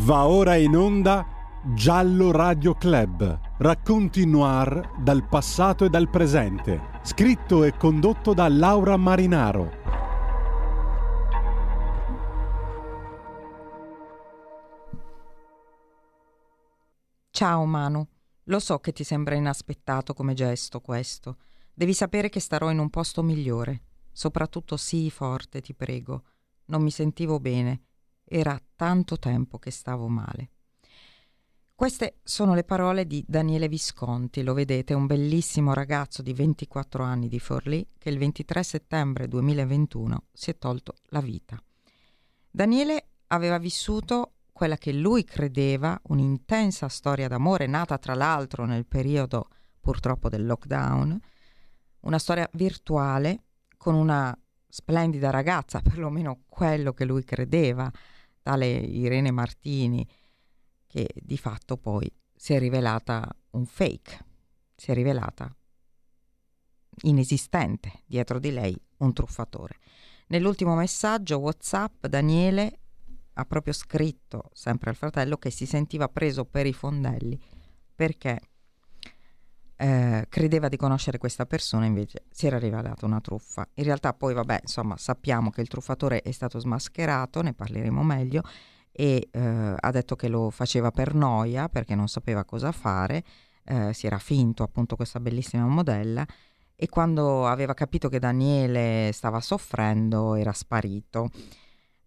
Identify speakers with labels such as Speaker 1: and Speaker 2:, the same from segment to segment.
Speaker 1: Va ora in onda Giallo Radio Club, racconti noir dal passato e dal presente, scritto e condotto da Laura Marinaro.
Speaker 2: Ciao Manu, lo so che ti sembra inaspettato come gesto questo. Devi sapere che starò in un posto migliore. Soprattutto sii forte, ti prego. Non mi sentivo bene. Era tanto tempo che stavo male. Queste sono le parole di Daniele Visconti, lo vedete, un bellissimo ragazzo di 24 anni di Forlì che il 23 settembre 2021 si è tolto la vita. Daniele aveva vissuto quella che lui credeva un'intensa storia d'amore nata tra l'altro nel periodo purtroppo del lockdown, una storia virtuale con una splendida ragazza, perlomeno quello che lui credeva, tale Irene Martini, che di fatto poi si è rivelata un fake, si è rivelata inesistente dietro di lei un truffatore. Nell'ultimo messaggio WhatsApp Daniele ha proprio scritto sempre al fratello che si sentiva preso per i fondelli perché eh, credeva di conoscere questa persona, invece si era rivelata una truffa. In realtà poi, vabbè, insomma, sappiamo che il truffatore è stato smascherato, ne parleremo meglio, e eh, ha detto che lo faceva per noia perché non sapeva cosa fare, eh, si era finto appunto questa bellissima modella e quando aveva capito che Daniele stava soffrendo era sparito.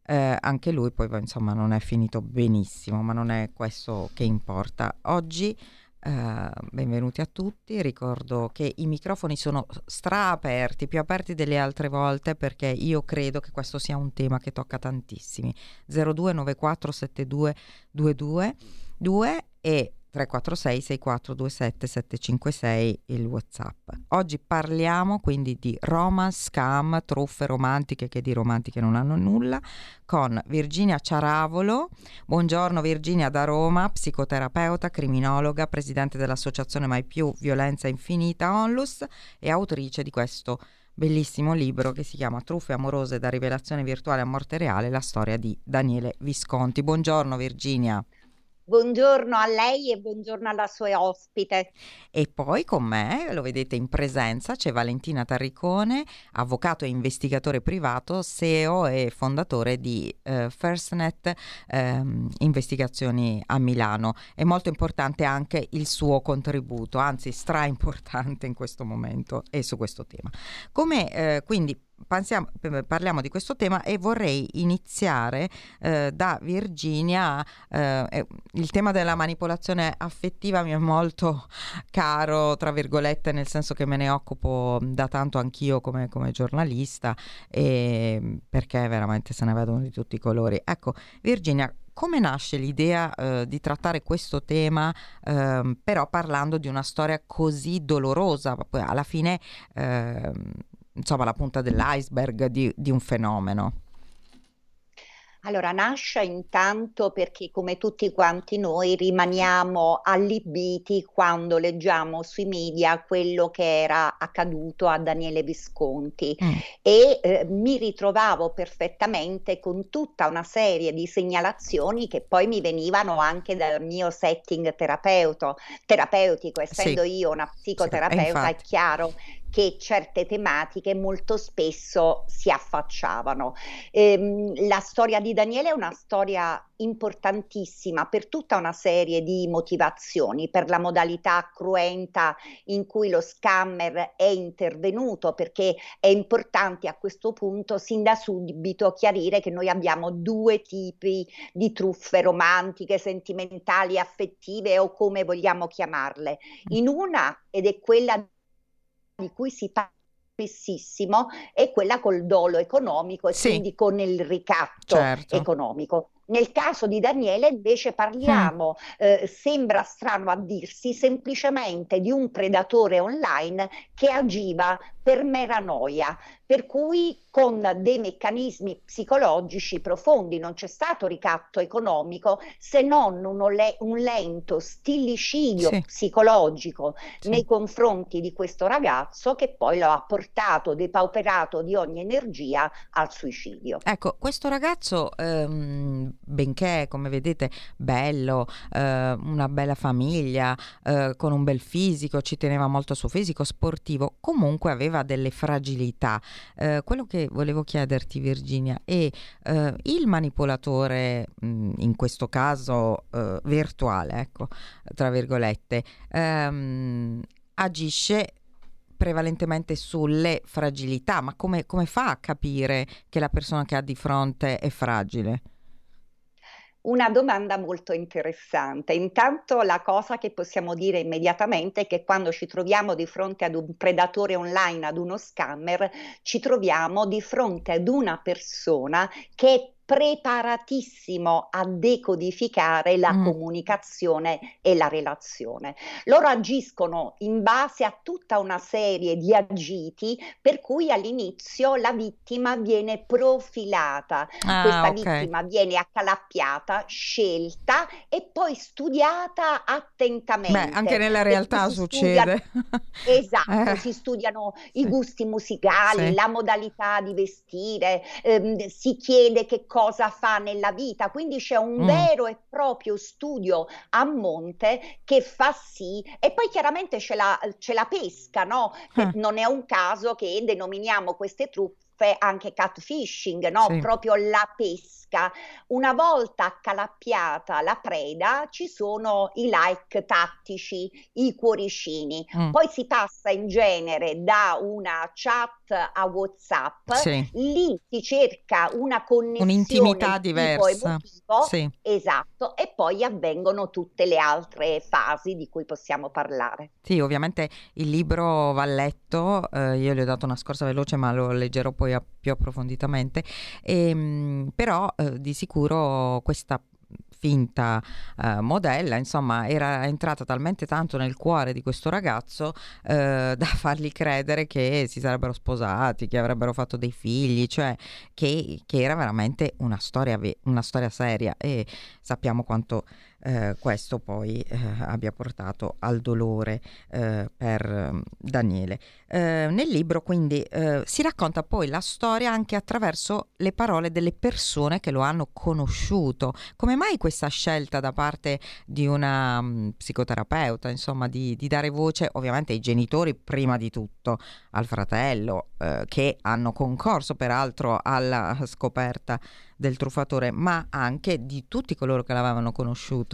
Speaker 2: Eh, anche lui poi insomma non è finito benissimo, ma non è questo che importa. Oggi Uh, benvenuti a tutti, ricordo che i microfoni sono stra-aperti, più aperti delle altre volte perché io credo che questo sia un tema che tocca tantissimi. 02947222 e 346 6427 756 il whatsapp. Oggi parliamo quindi di romance, scam, truffe romantiche che di romantiche non hanno nulla con Virginia Ciaravolo. Buongiorno Virginia da Roma psicoterapeuta, criminologa presidente dell'associazione Mai Più Violenza Infinita Onlus e autrice di questo bellissimo libro che si chiama Truffe amorose da rivelazione virtuale a morte reale la storia di Daniele Visconti. Buongiorno Virginia
Speaker 3: Buongiorno a lei e buongiorno alla sua ospite.
Speaker 2: E poi con me, lo vedete in presenza, c'è Valentina Tarricone, avvocato e investigatore privato, CEO e fondatore di eh, FirstNet eh, Investigazioni a Milano. È molto importante anche il suo contributo, anzi stra importante in questo momento e su questo tema. Come eh, quindi Pensiamo, parliamo di questo tema e vorrei iniziare eh, da Virginia. Eh, il tema della manipolazione affettiva mi è molto caro, tra virgolette, nel senso che me ne occupo da tanto anch'io come, come giornalista, perché veramente se ne vedono di tutti i colori. Ecco, Virginia, come nasce l'idea eh, di trattare questo tema, eh, però parlando di una storia così dolorosa? Alla fine eh, insomma la punta dell'iceberg di, di un fenomeno?
Speaker 3: Allora, nasce intanto perché come tutti quanti noi rimaniamo allibiti quando leggiamo sui media quello che era accaduto a Daniele Visconti mm. e eh, mi ritrovavo perfettamente con tutta una serie di segnalazioni che poi mi venivano anche dal mio setting terapeuto, terapeutico, essendo sì. io una psicoterapeuta, sì, è chiaro che certe tematiche molto spesso si affacciavano. Ehm, la storia di Daniele è una storia importantissima per tutta una serie di motivazioni, per la modalità cruenta in cui lo scammer è intervenuto, perché è importante a questo punto sin da subito chiarire che noi abbiamo due tipi di truffe romantiche, sentimentali, affettive o come vogliamo chiamarle. In una, ed è quella di cui si parla spessissimo è quella col dolo economico e sì. quindi con il ricatto certo. economico. Nel caso di Daniele invece parliamo, eh, sembra strano a dirsi, semplicemente di un predatore online che agiva per mera noia, per cui con dei meccanismi psicologici profondi non c'è stato ricatto economico se non le- un lento stillicidio sì. psicologico sì. nei confronti di questo ragazzo che poi lo ha portato depauperato di ogni energia al suicidio.
Speaker 2: Ecco, questo ragazzo ehm, benché, come vedete, bello, eh, una bella famiglia, eh, con un bel fisico, ci teneva molto al suo fisico sportivo, comunque aveva delle fragilità. Eh, quello che volevo chiederti, Virginia, è eh, il manipolatore, mh, in questo caso eh, virtuale, ecco, tra virgolette, ehm, agisce prevalentemente sulle fragilità, ma come, come fa a capire che la persona che ha di fronte è fragile?
Speaker 3: Una domanda molto interessante. Intanto la cosa che possiamo dire immediatamente è che quando ci troviamo di fronte ad un predatore online, ad uno scammer, ci troviamo di fronte ad una persona che è preparatissimo a decodificare la mm. comunicazione e la relazione. Loro agiscono in base a tutta una serie di agiti per cui all'inizio la vittima viene profilata, ah, questa okay. vittima viene accalappiata, scelta e poi studiata attentamente.
Speaker 2: Beh, anche nella realtà succede.
Speaker 3: Studiano, esatto, eh. si studiano i gusti musicali, sì. la modalità di vestire, ehm, si chiede che cosa cosa fa nella vita, quindi c'è un mm. vero e proprio studio a monte che fa sì, e poi chiaramente c'è la, c'è la pesca, no? Eh. Non è un caso che denominiamo queste truffe anche catfishing, no? Sì. Proprio la pesca una volta accalappiata la preda ci sono i like tattici, i cuoricini, mm. poi si passa in genere da una chat a WhatsApp, sì. lì si cerca una connessione
Speaker 2: un'intimità diversa.
Speaker 3: Emotivo, sì. Esatto, e poi avvengono tutte le altre fasi di cui possiamo parlare.
Speaker 2: Sì, ovviamente il libro va letto, eh, io gli ho dato una scorsa veloce, ma lo leggerò poi a, più approfonditamente. E, ehm, però eh, di sicuro questa finta eh, modella, insomma, era entrata talmente tanto nel cuore di questo ragazzo eh, da fargli credere che si sarebbero sposati, che avrebbero fatto dei figli, cioè che, che era veramente una storia, una storia seria e sappiamo quanto eh, questo poi eh, abbia portato al dolore eh, per ehm, Daniele. Eh, nel libro quindi eh, si racconta poi la storia anche attraverso le parole delle persone che lo hanno conosciuto. Come mai questa scelta da parte di una um, psicoterapeuta, insomma, di, di, dare voce ovviamente ai genitori prima di tutto, al fratello, che hanno concorso peraltro alla scoperta del truffatore, ma anche di tutti coloro che l'avevano conosciuto.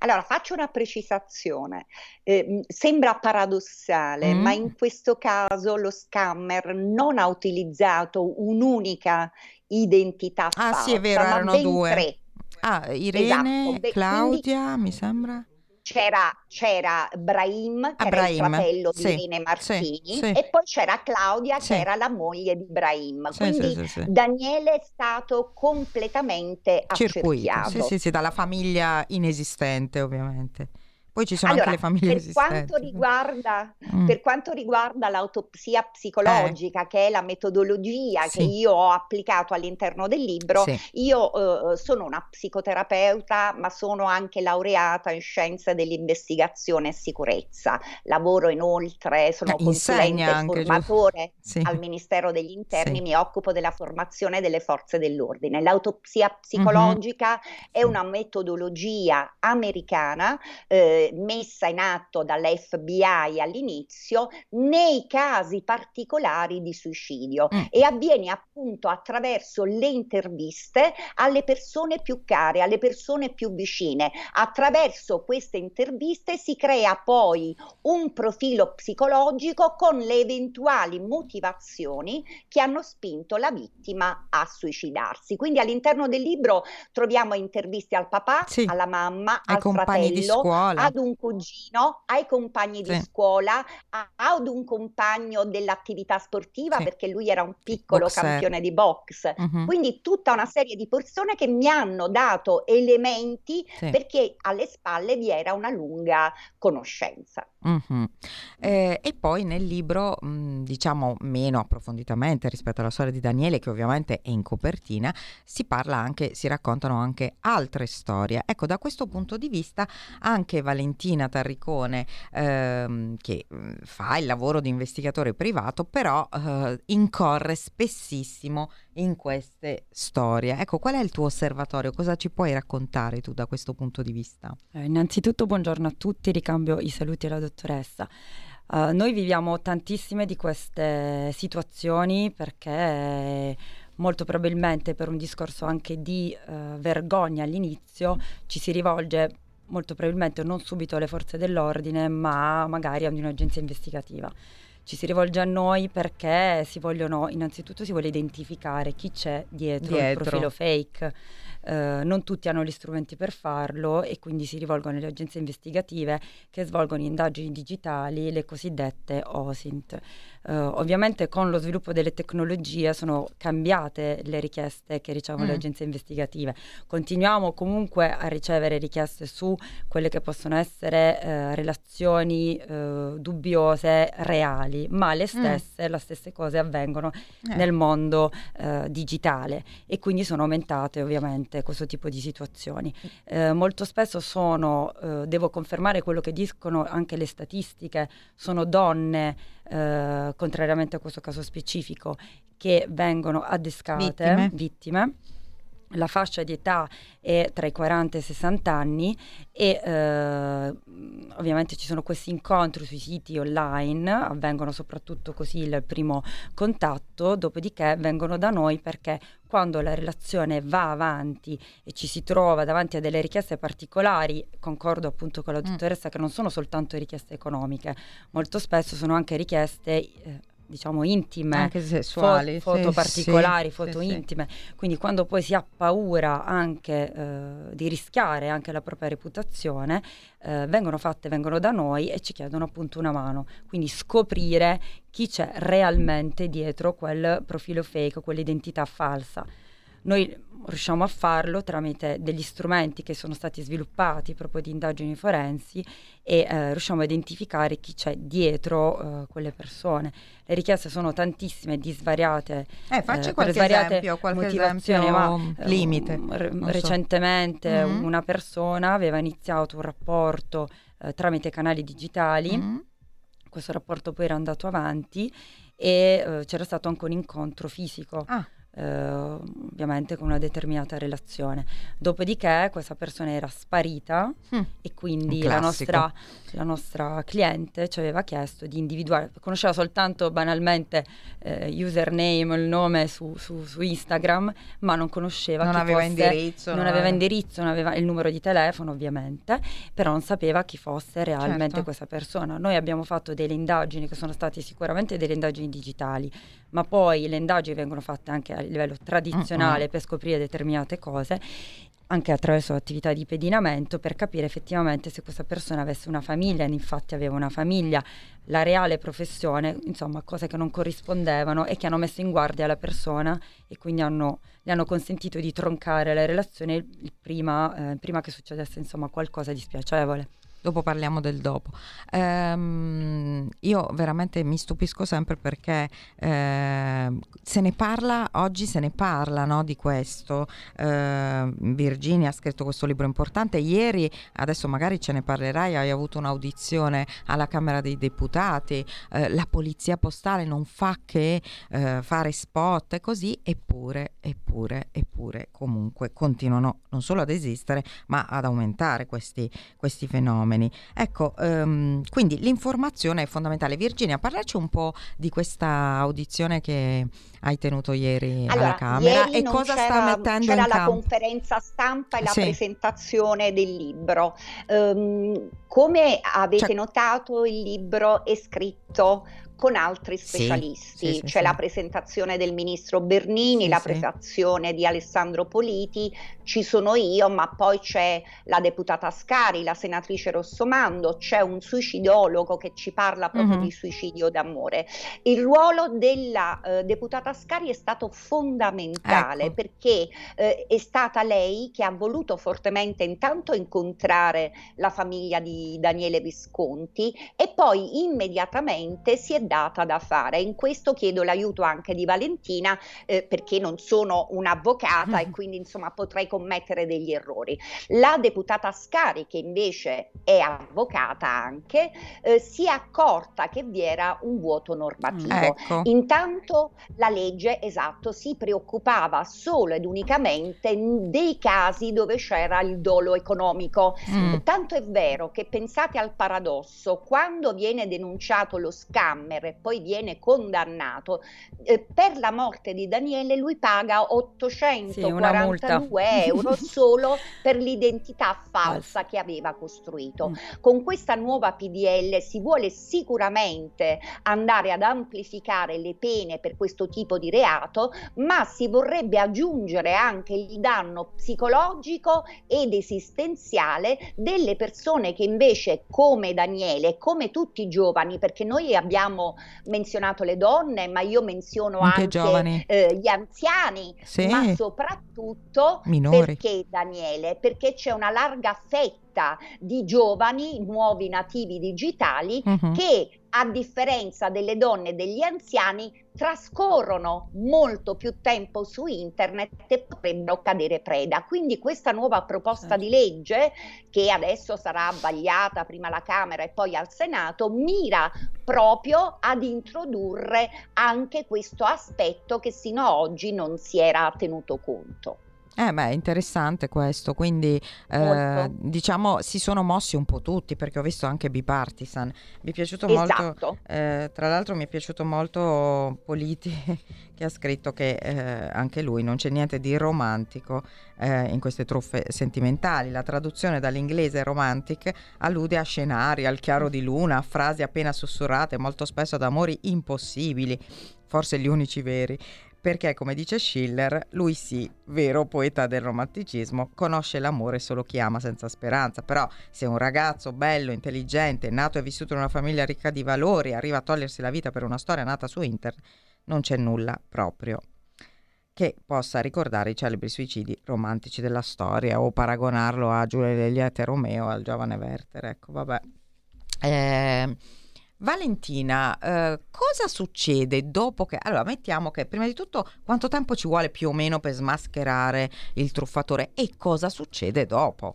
Speaker 3: Allora, faccio una precisazione. Eh, sembra paradossale, mm. ma in questo caso lo scammer non ha utilizzato un'unica identità
Speaker 2: ah,
Speaker 3: falsa,
Speaker 2: sì, è vero, erano due. Tre. Ah, Irene, esatto. Claudia, Quindi, mi sembra
Speaker 3: c'era, c'era Brahim, che Abraham, era il fratello sì, di Irene Martini, sì, sì. e poi c'era Claudia, che era la moglie di Brahim. Quindi Daniele è stato completamente accerchiato.
Speaker 2: Sì, sì, sì, dalla famiglia inesistente, ovviamente. Poi ci sono
Speaker 3: allora,
Speaker 2: anche le famiglie
Speaker 3: per quanto, riguarda, mm. per quanto riguarda l'autopsia psicologica, eh. che è la metodologia sì. che io ho applicato all'interno del libro, sì. io eh, sono una psicoterapeuta, ma sono anche laureata in scienze dell'investigazione e sicurezza. Lavoro inoltre, sono eh, consulente e formatore sì. al Ministero degli Interni, mi occupo della formazione delle forze dell'ordine. L'autopsia mhm. psicologica mm-hmm. è una metodologia americana eh, messa in atto dall'FBI all'inizio nei casi particolari di suicidio mm. e avviene appunto attraverso le interviste alle persone più care, alle persone più vicine. Attraverso queste interviste si crea poi un profilo psicologico con le eventuali motivazioni che hanno spinto la vittima a suicidarsi. Quindi all'interno del libro troviamo interviste al papà, sì. alla mamma, ai al fratello, ad un cugino, ai compagni sì. di scuola, ad un compagno dell'attività sportiva sì. perché lui era un piccolo Boxer. campione di box. Uh-huh. Quindi tutta una serie di persone che mi hanno dato elementi sì. perché alle spalle vi era una lunga conoscenza.
Speaker 2: Uh-huh. Eh, e poi nel libro, mh, diciamo meno approfonditamente rispetto alla storia di Daniele, che ovviamente è in copertina, si parla anche, si raccontano anche altre storie. Ecco, da questo punto di vista anche Valentina Tarricone, ehm, che fa il lavoro di investigatore privato, però eh, incorre spessissimo in queste storie. Ecco, qual è il tuo osservatorio? Cosa ci puoi raccontare tu da questo punto di vista?
Speaker 4: Eh, innanzitutto buongiorno a tutti, ricambio i saluti alla dottoressa. Uh, noi viviamo tantissime di queste situazioni perché molto probabilmente per un discorso anche di uh, vergogna all'inizio ci si rivolge molto probabilmente non subito alle forze dell'ordine ma magari ad un'agenzia investigativa ci si rivolge a noi perché si vogliono, innanzitutto si vuole identificare chi c'è dietro, dietro. il profilo fake. Uh, non tutti hanno gli strumenti per farlo e quindi si rivolgono alle agenzie investigative che svolgono indagini digitali, le cosiddette OSINT. Uh, ovviamente con lo sviluppo delle tecnologie sono cambiate le richieste che ricevono mm. le agenzie investigative. Continuiamo comunque a ricevere richieste su quelle che possono essere uh, relazioni dubbiose reali, ma le mm. stesse, mm. le stesse cose avvengono eh. nel mondo digitale e quindi sono aumentate ovviamente questo tipo di situazioni. Mm. molto spesso sono, devo confermare quello che dicono anche le statistiche, sono donne eh, contrariamente a questo caso specifico, che vengono adescate, vittime. vittime la fascia di età è tra i 40 e i 60 anni e eh, ovviamente ci sono questi incontri sui siti online, avvengono soprattutto così il primo contatto, dopodiché vengono da noi perché quando la relazione va avanti e ci si trova davanti a delle richieste particolari, concordo appunto con la mm. dottoressa mm. che non sono soltanto richieste economiche, molto spesso sono anche richieste... Eh, diciamo intime,
Speaker 2: anche sessuali,
Speaker 4: fo- foto sì, particolari, sì, foto sì, intime. Quindi quando poi si ha paura anche eh, di rischiare anche la propria reputazione, eh, vengono fatte, vengono da noi e ci chiedono appunto una mano. Quindi scoprire chi c'è realmente dietro quel profilo fake, quell'identità falsa. Noi riusciamo a farlo tramite degli strumenti che sono stati sviluppati proprio di indagini forensi e eh, riusciamo a identificare chi c'è dietro eh, quelle persone. Le richieste sono tantissime, di svariate,
Speaker 2: eh, faccia eh, qualche svariate esempio, qualche esempio ma, eh, limite.
Speaker 4: R- recentemente so. mm-hmm. una persona aveva iniziato un rapporto eh, tramite canali digitali, mm-hmm. questo rapporto poi era andato avanti e eh, c'era stato anche un incontro fisico. Ah eh, ovviamente con una determinata relazione. Dopodiché questa persona era sparita mm. e quindi la nostra, la nostra, cliente ci aveva chiesto di individuare, conosceva soltanto banalmente eh, username, il nome su, su, su, Instagram, ma non conosceva
Speaker 2: non aveva fosse, indirizzo,
Speaker 4: non, non aveva indirizzo, non aveva il numero di telefono ovviamente, però non sapeva chi fosse realmente certo. questa persona. Noi abbiamo fatto delle indagini che sono state sicuramente delle indagini digitali, ma poi le indagini vengono fatte anche a livello tradizionale uh-huh. per scoprire determinate cose anche attraverso l'attività di pedinamento per capire effettivamente se questa persona avesse una famiglia, e infatti aveva una famiglia, la reale professione, insomma cose che non corrispondevano e che hanno messo in guardia la persona e quindi hanno, le hanno consentito di troncare la relazione prima, eh, prima che succedesse insomma qualcosa di spiacevole.
Speaker 2: Dopo parliamo del dopo. Ehm, io veramente mi stupisco sempre perché eh, se ne parla, oggi se ne parla no, di questo. Eh, Virginia ha scritto questo libro importante. Ieri, adesso magari ce ne parlerai, hai avuto un'audizione alla Camera dei Deputati. Eh, la polizia postale non fa che eh, fare spot e così, eppure, eppure, eppure, comunque continuano non solo ad esistere, ma ad aumentare questi, questi fenomeni fenomeni. Ecco, um, quindi l'informazione è fondamentale. Virginia, parlaci un po' di questa audizione che hai tenuto ieri allora, alla Camera e cosa sta mettendo
Speaker 3: c'era
Speaker 2: in
Speaker 3: campo. C'era la conferenza stampa e la sì. presentazione del libro. Um, come avete cioè, notato, il libro è scritto con altri specialisti. Sì, sì, C'è la presentazione del ministro Bernini, la presentazione di Alessandro Politi, ci sono io, ma poi c'è la deputata Scari, la senatrice Rossomando, c'è un suicidologo che ci parla proprio uh-huh. di suicidio d'amore. Il ruolo della eh, deputata Scari è stato fondamentale ecco. perché eh, è stata lei che ha voluto fortemente intanto incontrare la famiglia di Daniele Visconti e poi immediatamente si è data da fare. In questo chiedo l'aiuto anche di Valentina eh, perché non sono un'avvocata e quindi insomma potrei commettere degli errori. La deputata Scari, che invece è avvocata anche, eh, si è accorta che vi era un vuoto normativo. Ecco. Intanto la legge, esatto, si preoccupava solo ed unicamente dei casi dove c'era il dolo economico. Mm. Tanto è vero che pensate al paradosso, quando viene denunciato lo scammer e poi viene condannato, eh, per la morte di Daniele lui paga 842 sì, euro solo per l'identità falsa che aveva costruito. Mm. Con questa nuova PDL si vuole sicuramente andare ad amplificare le pene per questo tipo di reato, ma si vorrebbe aggiungere anche il danno psicologico ed esistenziale delle persone che invece come Daniele, come tutti i giovani, perché noi abbiamo menzionato le donne, ma io menziono anche, anche eh, gli anziani, sì. ma soprattutto Minori. perché Daniele? Perché c'è una larga fetta di giovani nuovi nativi digitali uh-huh. che a differenza delle donne e degli anziani, trascorrono molto più tempo su internet e potrebbero cadere preda. Quindi questa nuova proposta di legge, che adesso sarà vagliata prima alla Camera e poi al Senato, mira proprio ad introdurre anche questo aspetto che sino ad oggi non si era tenuto conto.
Speaker 2: Eh beh, interessante questo, quindi eh, diciamo si sono mossi un po' tutti perché ho visto anche bipartisan. Mi è piaciuto esatto. molto, eh, tra l'altro mi è piaciuto molto Politi che ha scritto che eh, anche lui non c'è niente di romantico eh, in queste truffe sentimentali. La traduzione dall'inglese romantic allude a scenari, al chiaro di luna, a frasi appena sussurrate, molto spesso ad amori impossibili, forse gli unici veri perché come dice Schiller, lui sì, vero poeta del romanticismo, conosce l'amore solo chi ama senza speranza, però se un ragazzo bello, intelligente, nato e vissuto in una famiglia ricca di valori, arriva a togliersi la vita per una storia nata su internet, non c'è nulla proprio che possa ricordare i celebri suicidi romantici della storia o paragonarlo a Giulia Legliette e Romeo al giovane Werther, ecco vabbè. Eh, Valentina, eh, cosa succede dopo che... Allora, mettiamo che prima di tutto quanto tempo ci vuole più o meno per smascherare il truffatore e cosa succede dopo?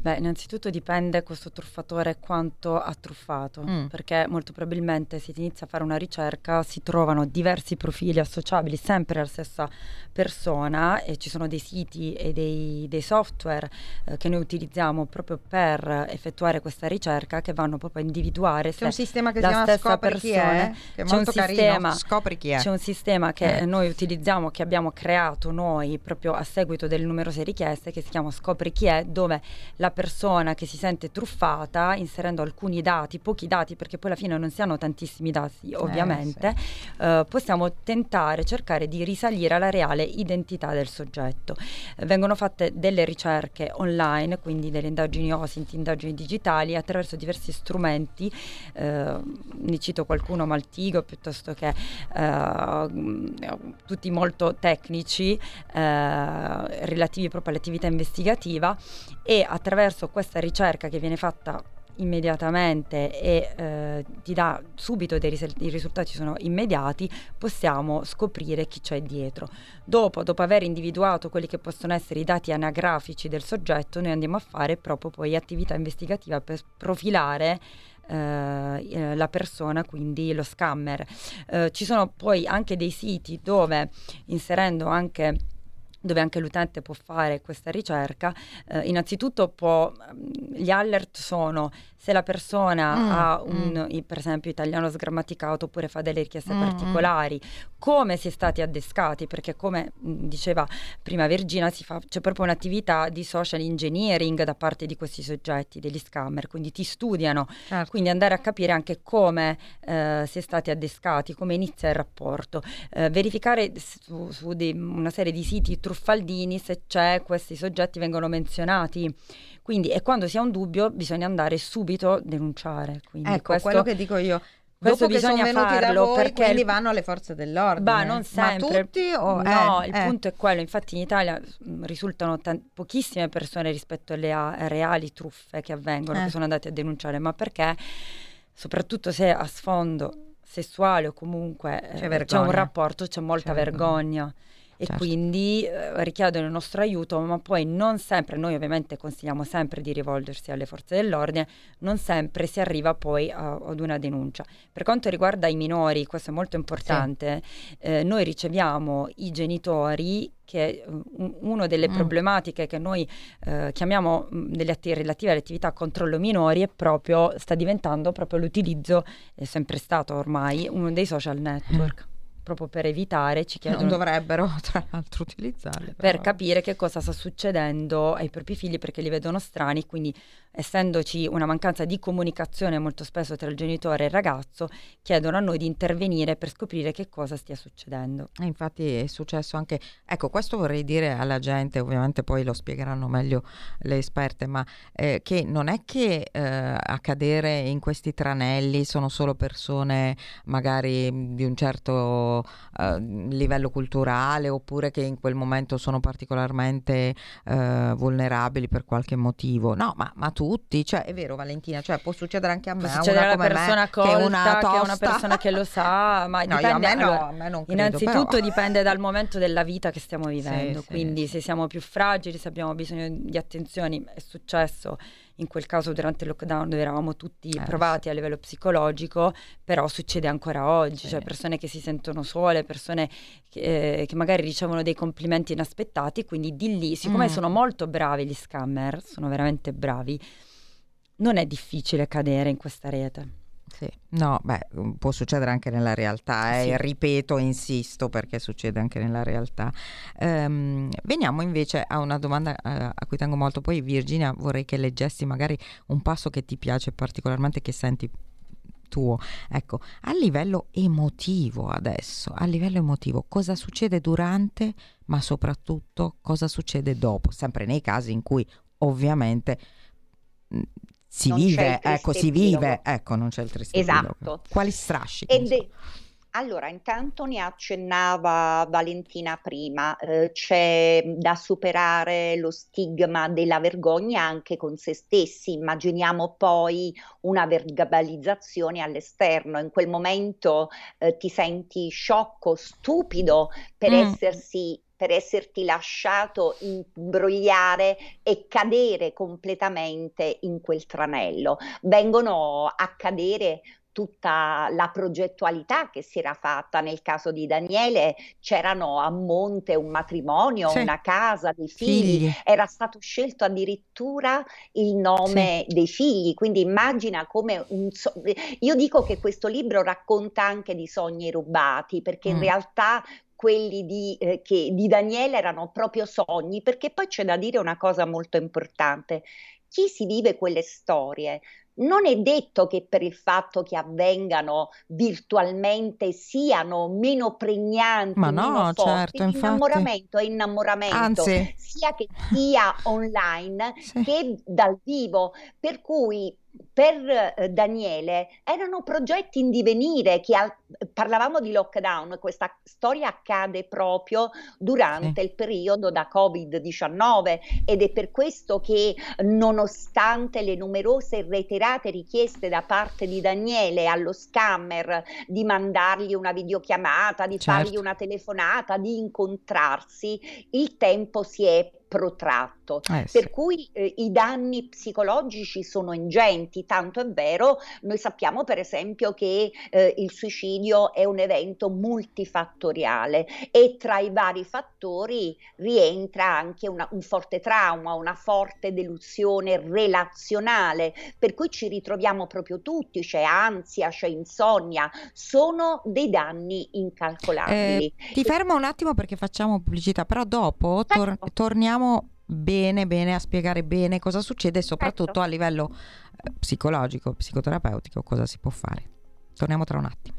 Speaker 4: Beh, innanzitutto dipende questo truffatore quanto ha truffato, mm. perché molto probabilmente se si inizia a fare una ricerca si trovano diversi profili associabili sempre alla stessa persona e ci sono dei siti e dei, dei software eh, che noi utilizziamo proprio per effettuare questa ricerca che vanno proprio a individuare
Speaker 2: c'è un sistema che si chiama Scopri chi è, che è c'è molto un carino, sistema, Scopri chi è.
Speaker 4: C'è un sistema che eh. noi utilizziamo, che abbiamo creato noi proprio a seguito delle numerose richieste che si chiama Scopri chi è, dove la persona che si sente truffata, inserendo alcuni dati, pochi dati, perché poi alla fine non si hanno tantissimi dati eh, ovviamente, eh, sì. eh, possiamo tentare, cercare di risalire alla reale identità del soggetto. Eh, vengono fatte delle ricerche online, quindi delle indagini OSINT, indagini digitali, attraverso diversi strumenti, eh, ne cito qualcuno, Maltigo, piuttosto che eh, tutti molto tecnici, relativi proprio all'attività investigativa e attraverso questa ricerca che viene fatta immediatamente e eh, ti dà subito dei ris- i risultati sono immediati, possiamo scoprire chi c'è dietro. Dopo, dopo aver individuato quelli che possono essere i dati anagrafici del soggetto, noi andiamo a fare proprio poi attività investigativa per profilare eh, eh la persona, quindi lo scammer. Eh, ci sono poi anche dei siti dove inserendo anche dove anche l'utente può fare questa ricerca, eh, innanzitutto può, gli alert sono se la persona mm, ha un, mm. per esempio, italiano sgrammaticato oppure fa delle richieste mm, mm, particolari, come si è stati addescati, perché come diceva prima Virginia, fa, c'è proprio un'attività di social engineering da parte di questi soggetti, degli scammer, quindi ti studiano, certo. quindi andare a capire anche come eh, si è stati addescati, come inizia il rapporto, eh, verificare su, su di, una serie di siti truffaldini se c'è, questi soggetti vengono menzionati quindi, e quando si ha un dubbio, bisogna andare subito a denunciare. Quindi
Speaker 2: ecco, questo, quello che dico io. Questo Dopo bisogna farlo voi, perché quindi vanno alle forze dell'ordine.
Speaker 4: Ma non sempre.
Speaker 2: Ma tutti o
Speaker 4: No,
Speaker 2: eh,
Speaker 4: il eh. punto è quello. Infatti in Italia mh, risultano t- pochissime persone rispetto alle a- reali truffe che avvengono, eh. che sono andate a denunciare, ma perché soprattutto se a sfondo sessuale o comunque eh, c'è, c'è, un rapporto, c'è molta c'è vergogna. vergogna e certo. quindi eh, richiedono il nostro aiuto, ma poi non sempre, noi ovviamente consigliamo sempre di rivolgersi alle forze dell'ordine, non sempre si arriva poi a, ad una denuncia. Per quanto riguarda i minori, questo è molto importante, sì. eh, noi riceviamo i genitori che uh, una delle mm. problematiche che noi eh, chiamiamo mh, delle atti- relative alle attività controllo minori è proprio, sta diventando proprio l'utilizzo, è sempre stato ormai, uno dei social network. Mm proprio per evitare, ci chiedono...
Speaker 2: Non dovrebbero tra l'altro utilizzarle.
Speaker 4: Per capire che cosa sta succedendo ai propri figli perché li vedono strani, quindi essendoci una mancanza di comunicazione molto spesso tra il genitore e il ragazzo, chiedono a noi di intervenire per scoprire che cosa stia succedendo.
Speaker 2: E infatti è successo anche, ecco questo vorrei dire alla gente, ovviamente poi lo spiegheranno meglio le esperte, ma eh, che non è che eh, a cadere in questi tranelli sono solo persone magari di un certo eh, livello culturale oppure che in quel momento sono particolarmente eh, vulnerabili per qualche motivo, no, ma, ma tutti, cioè è vero Valentina, cioè può succedere anche a me,
Speaker 4: può succedere alla persona
Speaker 2: me,
Speaker 4: colta,
Speaker 2: che, una
Speaker 4: che è una persona che lo sa, ma no, dipende, a me, no, allora, a me non credo, innanzitutto però. dipende dal momento della vita che stiamo vivendo, sì, quindi sì. se siamo più fragili, se abbiamo bisogno di attenzioni, è successo in quel caso durante il lockdown eravamo tutti eh, provati a livello psicologico, però succede ancora oggi, sì. cioè persone che si sentono sole, persone che, eh, che, magari ricevono dei complimenti inaspettati, quindi di lì, siccome mm. sono molto bravi gli scammer, sono veramente bravi, non è difficile cadere in questa rete.
Speaker 2: Sì. No, beh, mm, può succedere anche nella realtà, eh? sì. ripeto, insisto perché succede anche nella realtà. Um, veniamo invece a una domanda uh, a cui tengo molto, poi Virginia vorrei che leggessi magari un passo che ti piace particolarmente, che senti tuo. Ecco, a livello emotivo adesso, a livello emotivo, cosa succede durante, ma soprattutto cosa succede dopo, sempre nei casi in cui ovviamente mm, si vive, ecco, si vive, ecco, non c'è il triste
Speaker 3: Esatto.
Speaker 2: Quali strascichi? Ed
Speaker 3: allora, intanto ne accennava Valentina prima, eh, c'è da superare lo stigma della vergogna anche con se stessi. Immaginiamo poi una verbalizzazione all'esterno, in quel momento eh, ti senti sciocco, stupido per mm. essersi per esserti lasciato imbrogliare e cadere completamente in quel tranello. Vengono a cadere tutta la progettualità che si era fatta nel caso di Daniele, c'erano a monte un matrimonio, sì. una casa, dei figli. figli, era stato scelto addirittura il nome sì. dei figli, quindi immagina come un so- io dico che questo libro racconta anche di sogni rubati, perché mm. in realtà quelli di, eh, che, di Daniele erano proprio sogni, perché poi c'è da dire una cosa molto importante. Chi si vive quelle storie non è detto che per il fatto che avvengano virtualmente siano meno pregnanti, Ma no, meno forti. Certo, Innamoramento è innamoramento, Anzi. sia che sia online sì. che dal vivo. Per cui per eh, Daniele erano progetti in divenire, che al, parlavamo di lockdown, questa storia accade proprio durante sì. il periodo da Covid-19 ed è per questo che nonostante le numerose reiterate richieste da parte di Daniele allo scammer di mandargli una videochiamata, di certo. fargli una telefonata, di incontrarsi, il tempo si è protratto, eh, sì. per cui eh, i danni psicologici sono ingenti, tanto è vero, noi sappiamo per esempio che eh, il suicidio è un evento multifattoriale e tra i vari fattori rientra anche una, un forte trauma, una forte delusione relazionale, per cui ci ritroviamo proprio tutti, c'è ansia, c'è insonnia, sono dei danni incalcolabili.
Speaker 2: Eh, ti fermo un attimo perché facciamo pubblicità, però dopo tor- torniamo andiamo bene bene a spiegare bene cosa succede e soprattutto certo. a livello eh, psicologico, psicoterapeutico cosa si può fare. Torniamo tra un attimo.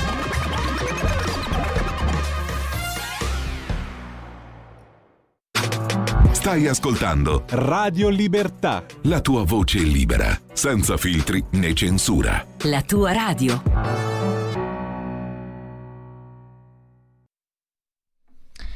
Speaker 5: Stai ascoltando
Speaker 1: Radio Libertà.
Speaker 5: la tua voce libera, senza filtri né censura.
Speaker 6: La tua radio.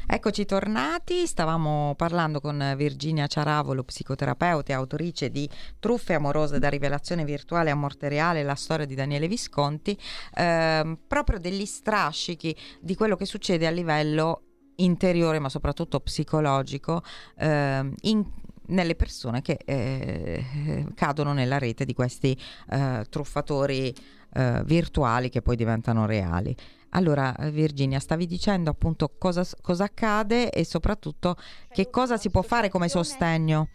Speaker 2: Eccoci tornati, stavamo parlando con Virginia Ciaravolo, psicoterapeuta e autrice di Truffe amorose da rivelazione virtuale a morte reale, la storia di Daniele Visconti, ehm, proprio degli strascichi di quello che succede a livello interiore ma soprattutto psicologico ehm, in- nelle persone che eh, cadono nella rete di questi eh, truffatori eh, virtuali che poi diventano reali. Allora, eh, Virginia, stavi dicendo appunto cosa, cosa accade e soprattutto che cosa si può fare come sostegno.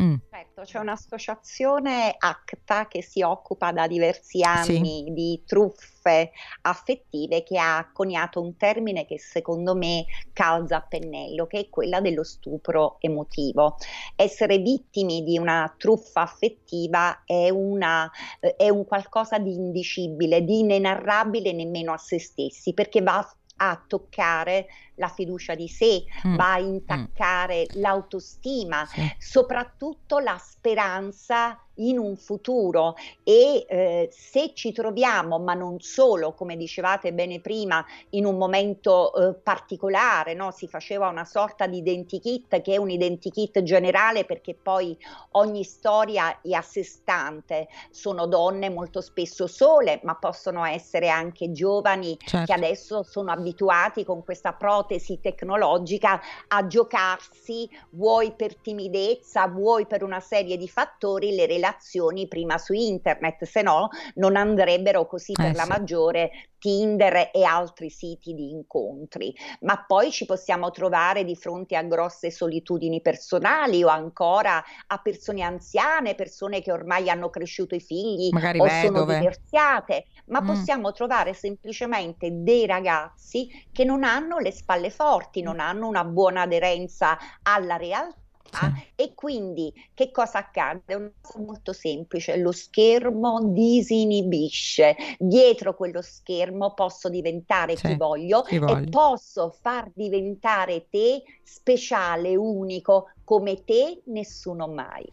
Speaker 2: Mm,
Speaker 3: Certo, c'è un'associazione ACTA che si occupa da diversi anni di truffe affettive che ha coniato un termine che secondo me calza a pennello, che è quella dello stupro emotivo. Essere vittimi di una truffa affettiva è, una, è un qualcosa di indicibile, di inenarrabile nemmeno a se stessi, perché va a toccare la fiducia di sé,
Speaker 2: Mm,
Speaker 3: va a intaccare l'autostima,
Speaker 2: sì.
Speaker 3: soprattutto la speranza in un futuro e eh, se ci troviamo, ma non solo, come dicevate bene prima, in un momento eh, particolare, no? si faceva una sorta di identikit che è un identikit generale perché poi ogni storia è a sé stante, sono donne molto spesso sole, ma possono essere anche giovani
Speaker 2: Certo.
Speaker 3: che adesso sono abituati con questa protesi tecnologica a giocarsi, vuoi per timidezza, vuoi per una serie di fattori, le relazioni prima su internet, se no non andrebbero così per
Speaker 2: Eh,
Speaker 3: la
Speaker 2: sì.
Speaker 3: maggiore Tinder e altri siti di incontri. Ma poi ci possiamo trovare di fronte a grosse solitudini personali o ancora a persone anziane, persone che ormai hanno cresciuto i figli
Speaker 2: Magari
Speaker 3: o sono
Speaker 2: vedove.
Speaker 3: divorziate, ma
Speaker 2: Mm.
Speaker 3: possiamo trovare semplicemente dei ragazzi che non hanno le spalle forti, non hanno una buona aderenza alla realtà.
Speaker 2: Sì.
Speaker 3: E quindi che cosa accade? È una cosa molto semplice, lo schermo disinibisce, dietro quello schermo posso diventare
Speaker 2: Sì,
Speaker 3: chi voglio
Speaker 2: chi
Speaker 3: e
Speaker 2: voglio.
Speaker 3: posso far diventare te speciale, unico, come te nessuno mai.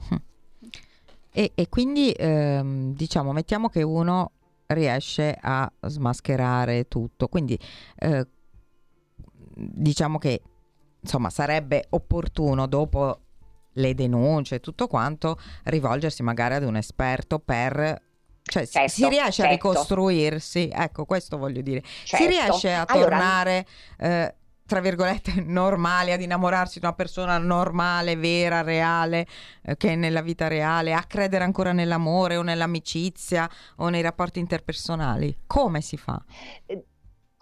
Speaker 2: E, e quindi ehm, diciamo, mettiamo che uno riesce a smascherare tutto, quindi eh, diciamo che insomma sarebbe opportuno dopo le denunce e tutto quanto rivolgersi magari ad un esperto per... Cioè, si- si
Speaker 3: Certo,
Speaker 2: riesce a
Speaker 3: certo.
Speaker 2: ricostruirsi, ecco questo voglio dire, si
Speaker 3: Certo.
Speaker 2: riesce a
Speaker 3: Allora,
Speaker 2: tornare, eh, tra virgolette, normali, ad innamorarsi di una persona normale, vera, reale, eh, che è nella vita reale, a credere ancora nell'amore o nell'amicizia o nei rapporti interpersonali. Come si fa?
Speaker 3: Eh,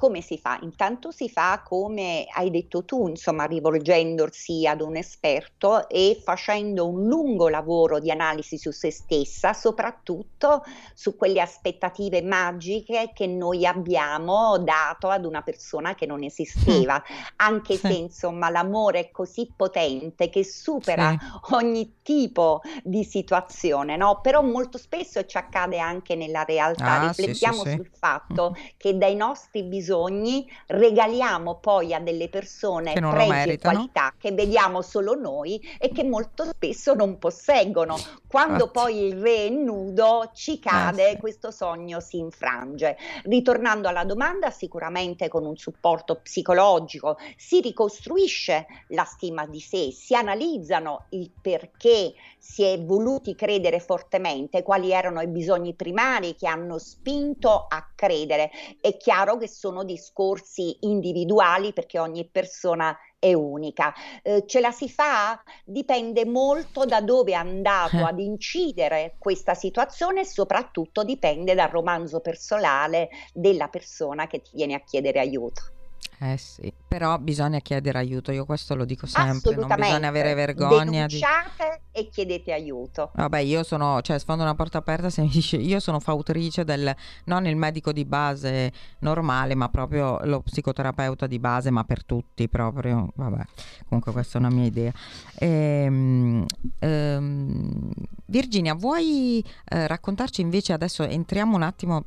Speaker 3: Come si fa? Intanto si fa come hai detto tu, insomma, rivolgendosi ad un esperto e facendo un lungo lavoro di analisi su se stessa, soprattutto su quelle aspettative magiche che noi abbiamo dato ad una persona che non esisteva, anche
Speaker 2: Sì.
Speaker 3: se insomma l'amore è così potente che supera ogni tipo di situazione, no? Però molto spesso ci accade anche nella realtà.
Speaker 2: Ah, sì, sì,
Speaker 3: Riflettiamo
Speaker 2: sì.
Speaker 3: sul fatto che dai nostri bisogni regaliamo poi a delle persone pregi e qualità che vediamo solo noi e che molto spesso non posseggono. Quando
Speaker 2: Infatti.
Speaker 3: poi il re è nudo ci cade,
Speaker 2: Eh, sì.
Speaker 3: questo sogno si infrange. Ritornando alla domanda, sicuramente con un supporto psicologico si ricostruisce la stima di sé, si analizzano il perché si è voluti credere fortemente, quali erano i bisogni primari che hanno spinto a credere. È chiaro che sono discorsi individuali perché ogni persona è unica. Eh, ce la si fa? Dipende molto da dove è andato ad incidere questa situazione e soprattutto dipende dal romanzo personale della persona che ti viene a chiedere aiuto.
Speaker 2: Eh sì, però bisogna chiedere aiuto, io questo lo dico sempre, non bisogna avere vergogna
Speaker 3: Denunciate di... e chiedete aiuto.
Speaker 2: Vabbè, io sono, cioè sfondo una porta aperta se mi dice, io sono fautrice del, non il medico di base normale, ma proprio lo psicoterapeuta di base, ma per tutti proprio, vabbè, comunque questa è una mia idea. Ehm, ehm, Virginia, vuoi eh, raccontarci invece, adesso entriamo un attimo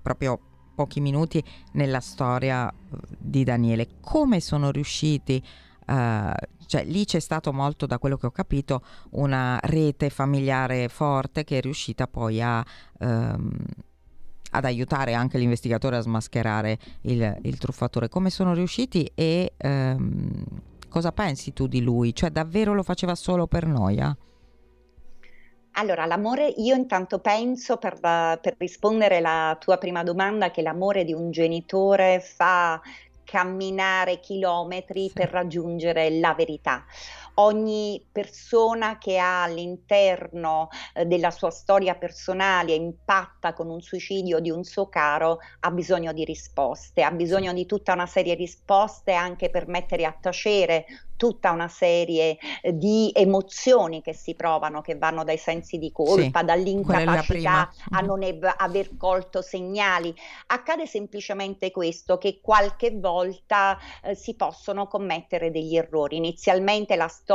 Speaker 2: proprio pochi minuti nella storia eh, di Daniele. Come sono riusciti, uh, cioè lì c'è stato molto, da quello che ho capito, una rete familiare forte che è riuscita poi a... Um, ad aiutare anche l'investigatore a smascherare il, il truffatore. Come sono riusciti e um, cosa pensi tu di lui? Cioè davvero lo faceva solo per noia?
Speaker 3: Allora, l'amore, io intanto penso per, per rispondere alla tua prima domanda che l'amore di un genitore fa camminare chilometri per raggiungere la verità ogni persona che ha all'interno eh, della sua storia personale impatta con un suicidio di un suo caro ha bisogno di risposte, ha bisogno di tutta una serie di risposte anche per mettere a tacere tutta una serie eh, di emozioni che si provano, che vanno dai sensi di colpa, sì, dall'incapacità a non ev- aver colto segnali. Accade semplicemente questo, che qualche volta eh, si possono commettere degli errori. Inizialmente la storia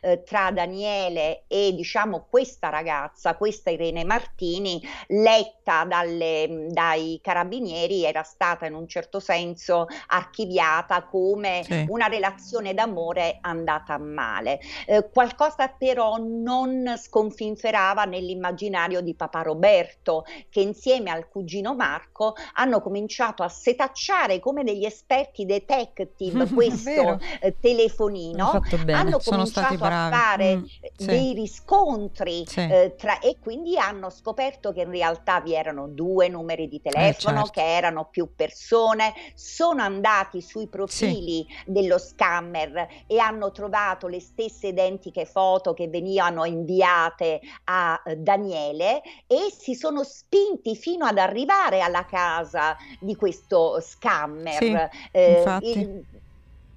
Speaker 3: eh, tra Daniele e diciamo questa ragazza, questa Irene Martini, letta dalle, dai carabinieri, era stata in un certo senso archiviata come sì. una relazione d'amore amore andata male. Eh, qualcosa però non sconfinferava nell'immaginario di papà Roberto, che insieme al cugino Marco hanno cominciato a setacciare come degli esperti detective questo eh, telefonino, hanno Sono cominciato a fare mm, sì. dei riscontri sì. eh, tra, e quindi hanno scoperto che in realtà vi erano due numeri di telefono, certo. che erano più persone, sono andati sui profili sì. dello scammer e hanno trovato le stesse identiche foto che venivano inviate a eh, Daniele e si sono spinti fino ad arrivare alla casa di questo scammer. Sì, eh, il,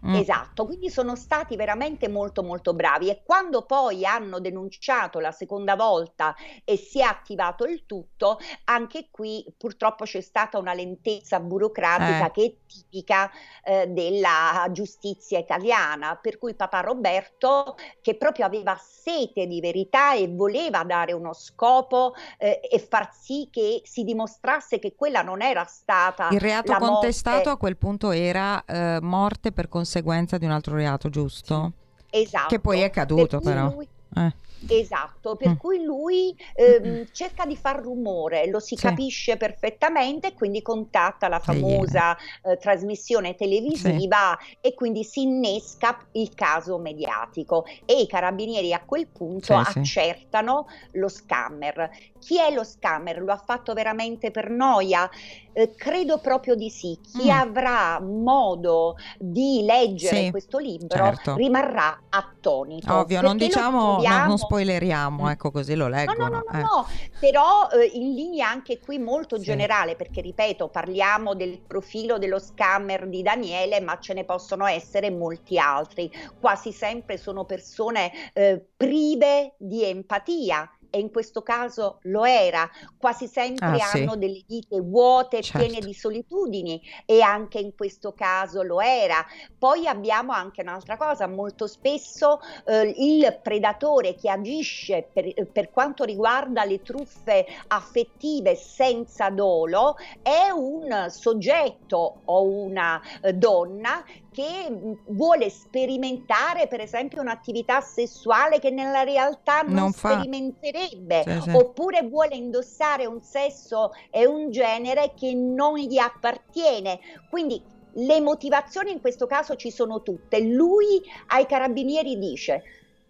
Speaker 3: Mm. Esatto, quindi sono stati veramente molto molto bravi e quando poi hanno denunciato la seconda volta e si è attivato il tutto, anche qui purtroppo c'è stata una lentezza burocratica eh. che è tipica eh, della giustizia italiana, per cui papà Roberto che proprio aveva sete di verità e voleva dare uno scopo eh, e far sì che si dimostrasse che quella non era stata
Speaker 2: il reato contestato morte. a quel punto era eh, morte per conseguenza conseguenza di un altro reato, giusto?
Speaker 3: Esatto.
Speaker 2: Che poi è caduto per però. Lui...
Speaker 3: Eh. Esatto, per mm. cui lui ehm, cerca di far rumore, lo si sì. capisce perfettamente, quindi contatta la famosa eh, trasmissione televisiva sì. e quindi si innesca il caso mediatico e i carabinieri a quel punto sì, accertano lo scammer. Chi è lo scammer? Lo ha fatto veramente per noia? Eh, credo proprio di sì. Chi mm. avrà modo di leggere questo libro certo. rimarrà attonito.
Speaker 2: Ovvio, non diciamo, troviamo... non spoileriamo, mm. ecco così lo leggo.
Speaker 3: No, no, no, eh. no, però eh, in linea anche qui molto sì. generale, perché ripeto, parliamo del profilo dello scammer di Daniele, ma ce ne possono essere molti altri. Quasi sempre sono persone eh, prive di empatia e in questo caso lo era, quasi sempre ah, hanno sì. delle vite vuote, certo. piene di solitudini e anche in questo caso lo era. Poi abbiamo anche un'altra cosa, molto spesso eh, il predatore che agisce per, per, quanto riguarda le truffe affettive senza dolo è un soggetto o una eh, donna che vuole sperimentare per esempio un'attività sessuale che nella realtà non, non sperimenterebbe sì, sì. oppure vuole indossare un sesso e un genere che non gli appartiene. Quindi le motivazioni in questo caso ci sono tutte. Lui ai carabinieri dice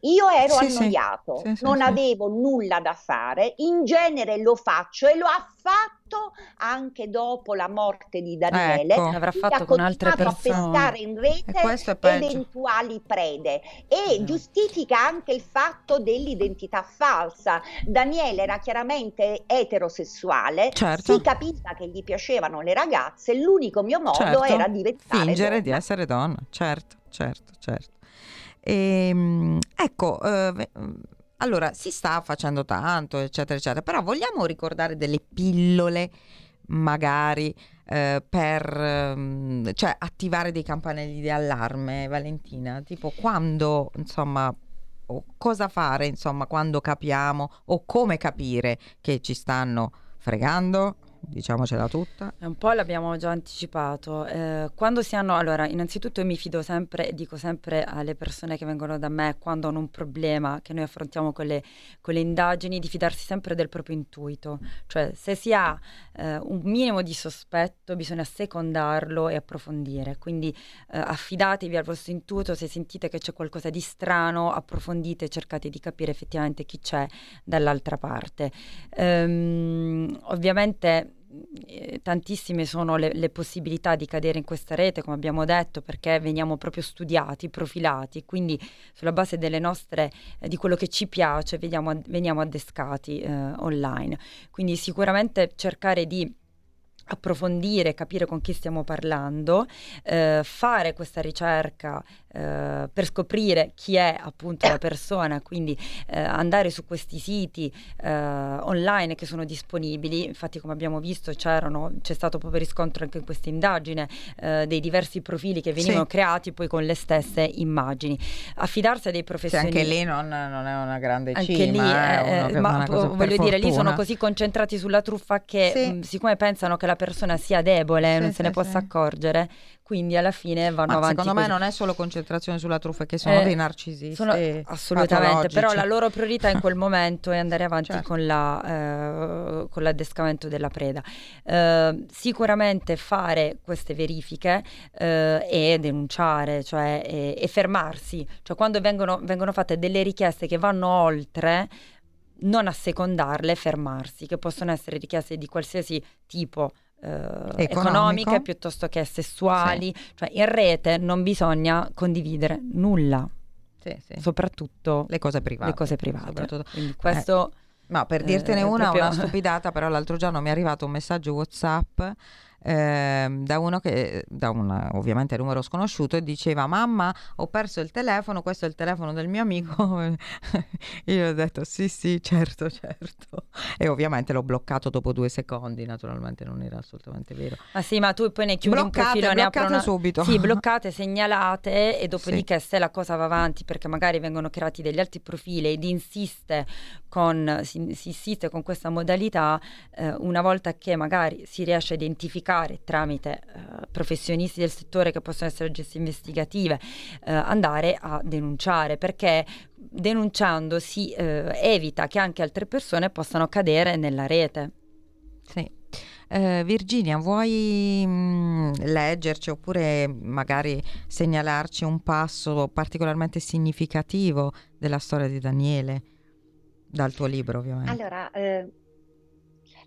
Speaker 3: Io ero
Speaker 2: Sì,
Speaker 3: annoiato,
Speaker 2: Sì, sì,
Speaker 3: non
Speaker 2: sì.
Speaker 3: avevo nulla da fare, in genere lo faccio e lo ha fatto anche dopo la morte di Daniele.
Speaker 2: Ecco.
Speaker 4: L'avrà
Speaker 3: Quindi
Speaker 4: fatto
Speaker 3: ha
Speaker 4: con altre
Speaker 3: continuato a
Speaker 4: persone.
Speaker 3: pescare in
Speaker 2: questo è
Speaker 3: rete eventuali prede e
Speaker 2: Mm.
Speaker 3: giustifica anche il fatto dell'identità falsa. Daniele era chiaramente eterosessuale,
Speaker 2: Certo.
Speaker 3: si capiva che gli piacevano le ragazze, l'unico mio modo
Speaker 2: Certo.
Speaker 3: era diventare
Speaker 2: Fingere di
Speaker 3: donna.
Speaker 2: essere donna, certo, certo, certo. Ehm, ecco, eh, allora si sta facendo tanto, eccetera, eccetera, però vogliamo ricordare delle pillole, magari, eh, per ehm, cioè, attivare dei campanelli di allarme, Valentina? Tipo quando, insomma, cosa fare, insomma, quando capiamo o come capire che ci stanno fregando? Diciamocela tutta.
Speaker 4: Un po' l'abbiamo già anticipato. Eh, quando si hanno, allora, innanzitutto io mi fido sempre, dico sempre alle persone che vengono da me quando hanno un problema che noi affrontiamo con le, con le indagini, di fidarsi sempre del proprio intuito. Cioè, se si ha eh, un minimo di sospetto, bisogna secondarlo e approfondire. Quindi eh, affidatevi al vostro intuito, se sentite che c'è qualcosa di strano, approfondite e cercate di capire effettivamente chi c'è dall'altra parte. Ehm, ovviamente tantissime sono le, le possibilità di cadere in questa rete, come abbiamo detto, perché veniamo proprio studiati, profilati, quindi sulla base nostre, eh, di quello che ci piace, veniamo, veniamo addescati eh, online. Quindi sicuramente cercare di approfondire, capire con chi stiamo parlando, eh, fare questa ricerca eh, per scoprire chi è appunto la persona, quindi eh, andare su questi siti eh, online che sono disponibili. Infatti, come abbiamo visto, c'erano, c'è stato proprio riscontro anche in questa indagine eh, dei diversi profili che venivano
Speaker 2: Sì.
Speaker 4: creati poi con le stesse immagini. Affidarsi a dei
Speaker 2: Sì,
Speaker 4: professionisti.
Speaker 2: anche lì non, non è una grande
Speaker 4: Anche
Speaker 2: cima,
Speaker 4: lì,
Speaker 2: eh,
Speaker 4: eh, ma voglio dire, lì sono
Speaker 2: fortuna.
Speaker 4: così concentrati sulla truffa che,
Speaker 2: Sì.
Speaker 4: mh, siccome pensano che la persona sia debole,
Speaker 2: Sì,
Speaker 4: non
Speaker 2: sì,
Speaker 4: se ne possa
Speaker 2: sì.
Speaker 4: accorgere, quindi alla fine vanno
Speaker 2: Ma
Speaker 4: avanti.
Speaker 2: secondo me
Speaker 4: così.
Speaker 2: non è solo concentrazione sulla truffa, che sono
Speaker 4: Eh,
Speaker 2: dei narcisisti.
Speaker 4: sono- assolutamente, però la loro priorità in quel momento è andare avanti
Speaker 2: Certo.
Speaker 4: con, la, eh, con l'addescamento della preda. Eh, sicuramente fare queste verifiche eh, e denunciare, cioè e, e fermarsi, cioè quando vengono, vengono fatte delle richieste che vanno oltre non assecondarle, fermarsi, che possono essere richieste di qualsiasi tipo. Eh, economiche piuttosto che sessuali, cioè in rete non bisogna condividere nulla,
Speaker 2: Sì, sì.
Speaker 4: soprattutto
Speaker 2: Le cose private.
Speaker 4: le cose private. Quindi questo
Speaker 2: No, per
Speaker 4: Eh,
Speaker 2: dirtene una,
Speaker 4: proprio-
Speaker 2: una stupidata, però l'altro giorno mi è arrivato un messaggio WhatsApp ehm, da uno che, da un ovviamente numero sconosciuto, e diceva: Mamma, ho perso il telefono, questo è il telefono del mio amico. Io ho detto: Sì, sì, certo, certo. E ovviamente l'ho bloccato dopo due secondi, naturalmente non era assolutamente vero.
Speaker 4: Ah sì, ma tu poi ne chiudi un
Speaker 2: Bloccate,
Speaker 4: profilo, ne apri
Speaker 2: bloccate
Speaker 4: una...
Speaker 2: subito.
Speaker 4: Sì, bloccate, segnalate e dopodiché se la cosa va avanti perché magari vengono creati degli altri profili ed insiste con, si, si insiste con questa modalità, eh, una volta che magari si riesce a identificare tramite eh, professionisti del settore che possono essere gesti investigative, eh, andare a denunciare perché denunciando si eh, evita che anche altre persone possano cadere nella rete.
Speaker 2: Sì. Eh, Virginia, vuoi mm, leggerci oppure magari segnalarci un passo particolarmente significativo della storia di Daniele? Dal tuo libro, ovviamente.
Speaker 3: Allora, eh,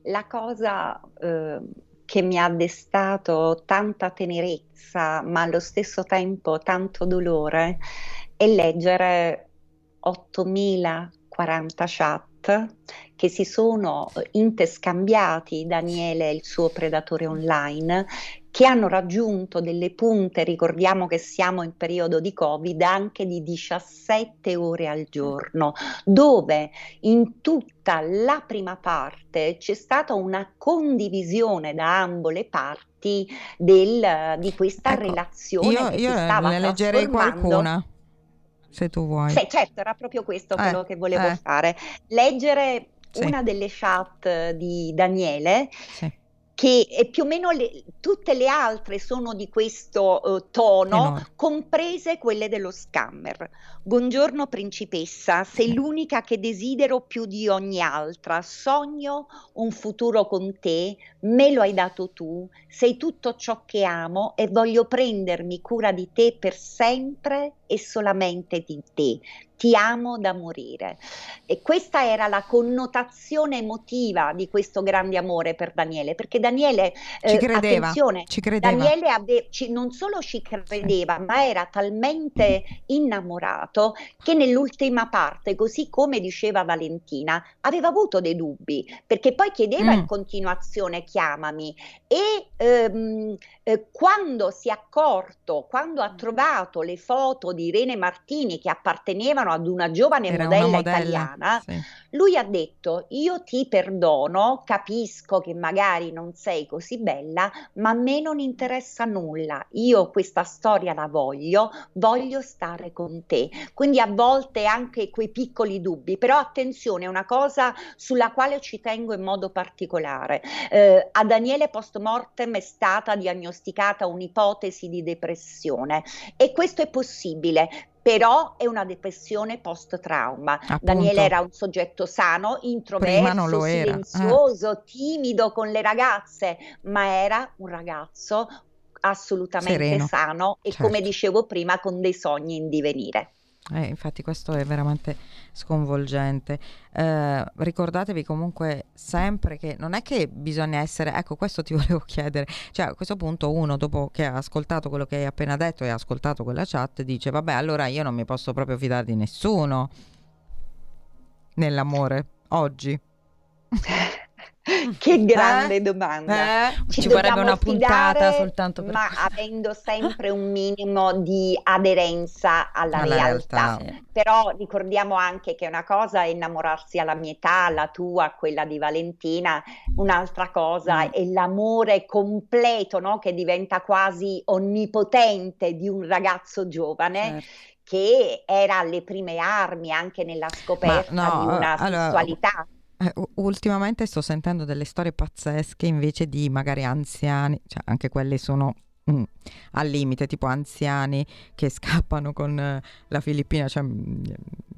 Speaker 3: la cosa eh, che mi ha destato tanta tenerezza, ma allo stesso tempo tanto dolore, è leggere 8040 chat che si sono interscambiati Daniele e il suo predatore online che hanno raggiunto delle punte, ricordiamo che siamo in periodo di Covid, anche di 17 ore al giorno, dove in tutta la prima parte c'è stata una condivisione da ambo le parti del- di questa
Speaker 2: Ecco,
Speaker 3: relazione
Speaker 2: Io,
Speaker 3: che
Speaker 2: io
Speaker 3: si stava
Speaker 2: ne leggerei qualcuna, se tu vuoi.
Speaker 3: Sì, certo, era proprio questo
Speaker 2: Eh,
Speaker 3: quello che volevo
Speaker 2: eh.
Speaker 3: fare. Leggere
Speaker 2: Sì.
Speaker 3: una delle chat di Daniele,
Speaker 2: Sì.
Speaker 3: Che più o meno le- tutte le altre sono di questo eh, tono,
Speaker 2: Enorme.
Speaker 3: comprese quelle dello scammer. Buongiorno principessa, sei l'unica che desidero più di ogni altra. Sogno un futuro con te, me lo hai dato tu, sei tutto ciò che amo e voglio prendermi cura di te per sempre e solamente di te. Ti amo da morire. E questa era la connotazione emotiva di questo grande amore per Daniele, perché Daniele,
Speaker 2: ci credeva,
Speaker 3: attenzione,
Speaker 2: ci credeva.
Speaker 3: Daniele ave- ci, non solo ci credeva, sì. ma era talmente innamorato che nell'ultima parte, così come diceva Valentina, aveva avuto dei dubbi, perché poi chiedeva mm. in continuazione chiamami e ehm, eh, quando si è accorto, quando ha trovato le foto di Irene Martini che appartenevano ad una giovane modella, una modella, italiana, sì. lui ha detto io ti perdono, capisco che magari non sei così bella, ma a me non interessa nulla, io questa storia la voglio, voglio stare con te. Quindi a volte anche quei piccoli dubbi, però attenzione, una cosa sulla quale ci tengo in modo particolare. Eh, a Daniele post mortem è stata diagnosticata un'ipotesi di depressione e questo è possibile però è una depressione post-trauma. Appunto. Daniele era un soggetto sano, introverso, silenzioso, eh. timido con le ragazze, ma era un ragazzo assolutamente Sereno. sano e certo. come dicevo prima con dei sogni in divenire.
Speaker 2: Eh, infatti questo è veramente sconvolgente. Eh, ricordatevi comunque sempre che non è che bisogna essere, ecco questo ti volevo chiedere, cioè a questo punto uno dopo che ha ascoltato quello che hai appena detto e ha ascoltato quella chat dice vabbè allora io non mi posso proprio fidare di nessuno nell'amore oggi.
Speaker 3: che grande eh? domanda.
Speaker 4: Eh? Ci, Ci vorrebbe una puntata soltanto per
Speaker 3: ma avendo sempre un minimo di aderenza alla, alla realtà. realtà. Sì. Però ricordiamo anche che una cosa è innamorarsi alla mia età, la tua, quella di Valentina, un'altra cosa mm. è l'amore completo, no? che diventa quasi onnipotente di un ragazzo giovane. Certo che era alle prime armi anche nella scoperta no, di una allora, sessualità.
Speaker 2: Eh, ultimamente sto sentendo delle storie pazzesche invece di magari anziani, cioè anche quelle sono mm, al limite, tipo anziani che scappano con eh, la Filippina, cioè, mm,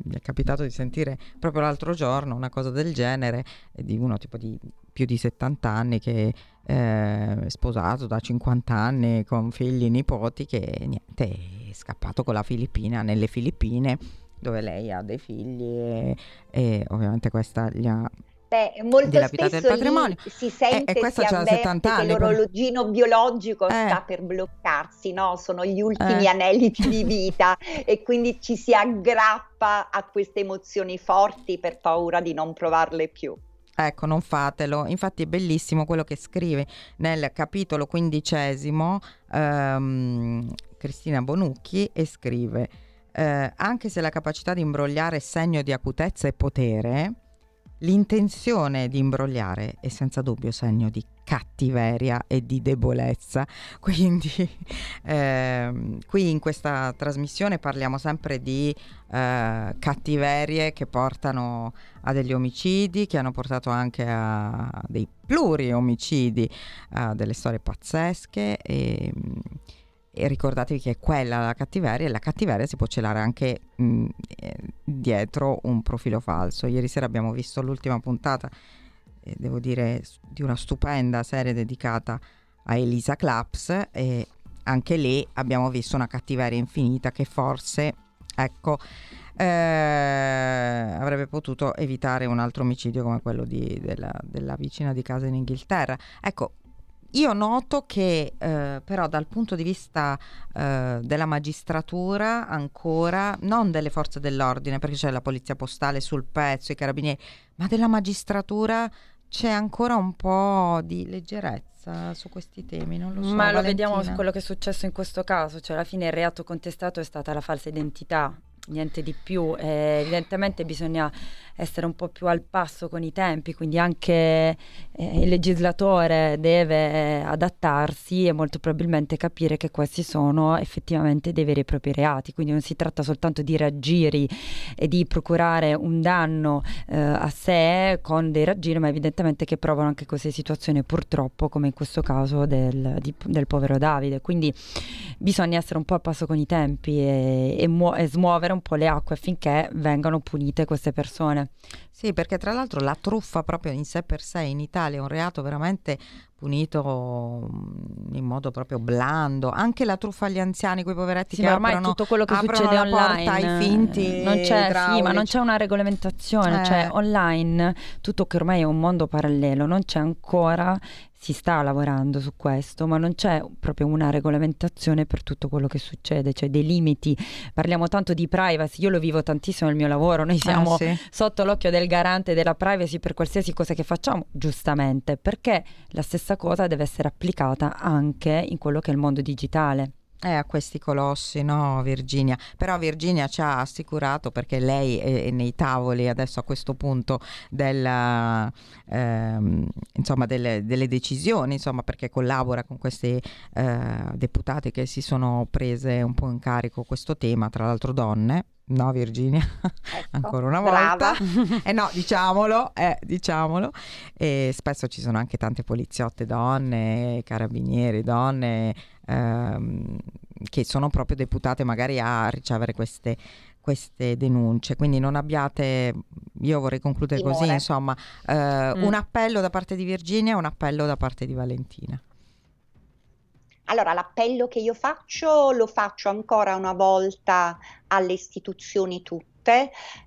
Speaker 2: mi è capitato di sentire proprio l'altro giorno una cosa del genere di uno tipo di più di 70 anni che è eh, sposato da 50 anni con figli e nipoti che niente è scappato con la Filippina nelle Filippine dove lei ha dei figli e, e ovviamente questa gli ha
Speaker 3: Beh, molto spesso del patrimonio. si sente e, e si avverte che l'orologino biologico eh. sta per bloccarsi, no? sono gli ultimi eh. aneliti di vita e quindi ci si aggrappa a queste emozioni forti per paura di non provarle più.
Speaker 2: Ecco, non fatelo. Infatti è bellissimo quello che scrive nel capitolo quindicesimo ehm, Cristina Bonucchi e scrive eh, anche se la capacità di imbrogliare è segno di acutezza e potere, l'intenzione di imbrogliare è senza dubbio segno di cattiveria e di debolezza. Quindi eh, qui in questa trasmissione parliamo sempre di eh, cattiverie che portano a degli omicidi, che hanno portato anche a dei pluri omicidi, a delle storie pazzesche e e ricordatevi che è quella la cattiveria e la cattiveria si può celare anche mh, eh, dietro un profilo falso. Ieri sera abbiamo visto l'ultima puntata, eh, devo dire, di una stupenda serie dedicata a Elisa Claps e anche lì abbiamo visto una cattiveria infinita che forse, ecco, eh, avrebbe potuto evitare un altro omicidio come quello di, della, della vicina di casa in Inghilterra. Ecco, io noto che eh, però dal punto di vista eh, della magistratura ancora, non delle forze dell'ordine, perché c'è la polizia postale sul pezzo, i carabinieri, ma della magistratura c'è ancora un po' di leggerezza su questi temi, non lo so.
Speaker 4: Ma
Speaker 2: Valentina.
Speaker 4: lo vediamo su quello che è successo in questo caso, cioè alla fine il reato contestato è stata la falsa identità, niente di più. Eh, evidentemente bisogna essere un po' più al passo con i tempi, quindi anche eh, il legislatore deve adattarsi e molto probabilmente capire che questi sono effettivamente dei veri e propri reati, quindi non si tratta soltanto di raggiri e di procurare un danno eh, a sé con dei raggiri, ma evidentemente che provano anche queste situazioni purtroppo come in questo caso del, di, del povero Davide, quindi bisogna essere un po' al passo con i tempi e, e, muo- e smuovere un po' le acque affinché vengano punite queste persone.
Speaker 2: Sì, perché tra l'altro la truffa proprio in sé per sé in Italia è un reato veramente punito mm, in modo proprio blando. Anche la truffa agli anziani, quei poveretti
Speaker 4: sì,
Speaker 2: che
Speaker 4: ma ormai
Speaker 2: aprono,
Speaker 4: tutto quello che
Speaker 2: succede
Speaker 4: online
Speaker 2: ai finti
Speaker 4: non c'è, sì, ma non c'è una regolamentazione,
Speaker 2: Eh.
Speaker 4: cioè online tutto che ormai è un mondo parallelo, non c'è ancora si sta lavorando su questo, ma non c'è proprio una regolamentazione per tutto quello che succede, cioè dei limiti. Parliamo tanto di privacy, io lo vivo tantissimo nel mio lavoro, noi siamo
Speaker 2: Ah, sì.
Speaker 4: sotto l'occhio del garante della privacy per qualsiasi cosa che facciamo, giustamente, perché la stessa cosa deve essere applicata anche in quello che è il mondo digitale.
Speaker 2: Eh, a questi colossi, no, Virginia. Però Virginia ci ha assicurato, perché lei è, nei tavoli adesso a questo punto della, ehm, insomma, delle, delle decisioni, insomma, perché collabora con questi eh, deputati che si sono prese un po' in carico questo tema, tra l'altro donne. No, Virginia,
Speaker 3: Ecco,
Speaker 2: ancora una volta. Eh no, diciamolo, eh, diciamolo. E spesso ci sono anche tante poliziotte donne, carabinieri donne, ehm, che sono proprio deputate magari a ricevere queste, queste denunce. Quindi non abbiate, io vorrei concludere così,
Speaker 3: Timore.
Speaker 2: insomma, eh, un appello da parte di Virginia e un appello da parte di Valentina.
Speaker 3: Allora, l'appello che io faccio lo faccio ancora una volta alle istituzioni tutte.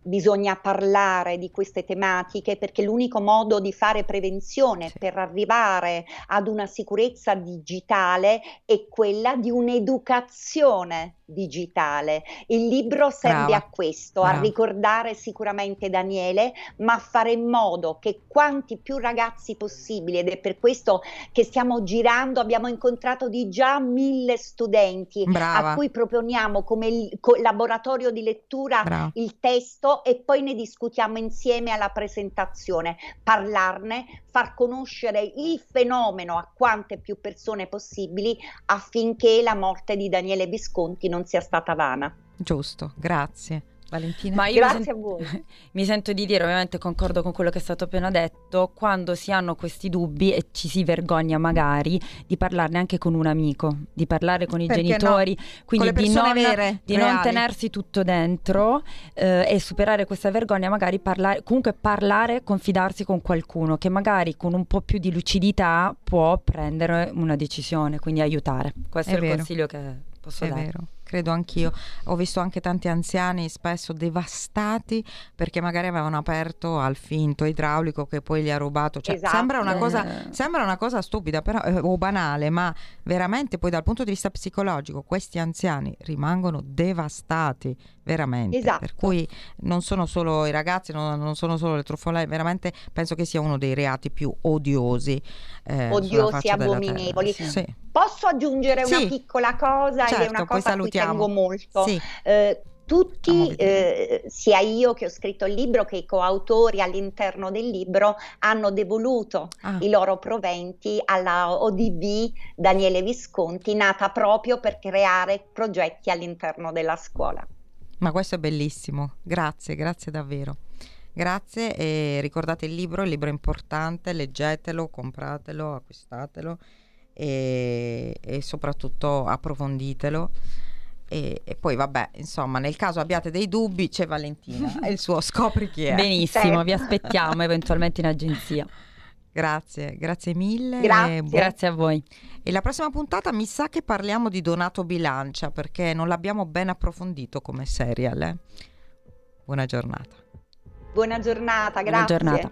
Speaker 3: Bisogna parlare di queste tematiche perché l'unico modo di fare prevenzione
Speaker 2: Sì.
Speaker 3: per arrivare ad una sicurezza digitale è quella di un'educazione digitale. Il libro serve
Speaker 2: Brava,
Speaker 3: a questo, a
Speaker 2: brava.
Speaker 3: ricordare sicuramente Daniele, ma a fare in modo che quanti più ragazzi possibili, ed è per questo che stiamo girando, abbiamo incontrato di già mille studenti
Speaker 2: Brava.
Speaker 3: a cui proponiamo come il- co- laboratorio di lettura
Speaker 2: Brava.
Speaker 3: Il testo e poi ne discutiamo insieme alla presentazione, parlarne, far conoscere il fenomeno a quante più persone possibili affinché la morte di Daniele Visconti non sia stata vana.
Speaker 2: Giusto, grazie. Valentina?
Speaker 4: Ma io mi,
Speaker 3: Grazie
Speaker 4: sen-
Speaker 3: a voi.
Speaker 4: mi sento di dire, ovviamente concordo con quello che è stato appena detto, quando si hanno questi dubbi e ci si vergogna magari di parlarne anche con un amico, di parlare con i
Speaker 2: Perché no?
Speaker 4: genitori, quindi
Speaker 2: Con le
Speaker 4: di, non,
Speaker 2: vere,
Speaker 4: di non tenersi tutto dentro eh, e superare questa vergogna, magari parlare, comunque parlare, confidarsi con qualcuno che magari con un po' più di lucidità può prendere una decisione, quindi aiutare. Questo
Speaker 2: È
Speaker 4: è, il
Speaker 2: vero.
Speaker 4: consiglio che posso
Speaker 2: È
Speaker 4: dare.
Speaker 2: vero, credo anch'io. Ho visto anche tanti anziani spesso devastati perché magari avevano aperto al finto idraulico che poi gli ha rubato. Cioè,
Speaker 3: Esatto.
Speaker 2: sembra, una cosa,
Speaker 4: Eh.
Speaker 2: sembra una cosa stupida però, eh, o banale, ma veramente poi dal punto di vista psicologico questi anziani rimangono devastati, veramente.
Speaker 3: Esatto.
Speaker 2: Per cui non sono solo i ragazzi, non, non sono solo le truffoline, veramente penso che sia uno dei reati più odiosi. eh,
Speaker 3: Odiosi, abominevoli.
Speaker 2: Sì.
Speaker 3: Posso aggiungere una
Speaker 2: Sì.
Speaker 3: piccola cosa ed è
Speaker 2: Certo,
Speaker 3: una
Speaker 2: poi
Speaker 3: cosa cui
Speaker 2: salutiamo.
Speaker 3: Tengo molto.
Speaker 2: Sì.
Speaker 3: Eh, tutti, eh, sia io che ho scritto il libro che i coautori all'interno del libro, hanno devoluto
Speaker 2: Ah.
Speaker 3: i loro proventi alla ODB Daniele Visconti, nata proprio per creare progetti all'interno della scuola.
Speaker 2: Ma questo è bellissimo, grazie, grazie davvero. Grazie e ricordate il libro, il libro è importante, leggetelo, compratelo, acquistatelo e, e soprattutto approfonditelo. E, e poi vabbè, insomma, nel caso abbiate dei dubbi c'è Valentina e il suo scopri chi è.
Speaker 4: Benissimo,
Speaker 3: Certo.
Speaker 4: vi aspettiamo eventualmente in agenzia.
Speaker 2: Grazie, grazie mille.
Speaker 3: Grazie.
Speaker 2: e buon-
Speaker 4: Grazie a voi.
Speaker 2: E la prossima puntata mi sa che parliamo di Donato Bilancia perché non l'abbiamo ben approfondito come serial. eh. Buona giornata.
Speaker 3: Buona giornata,
Speaker 4: Buona
Speaker 3: grazie.
Speaker 4: giornata.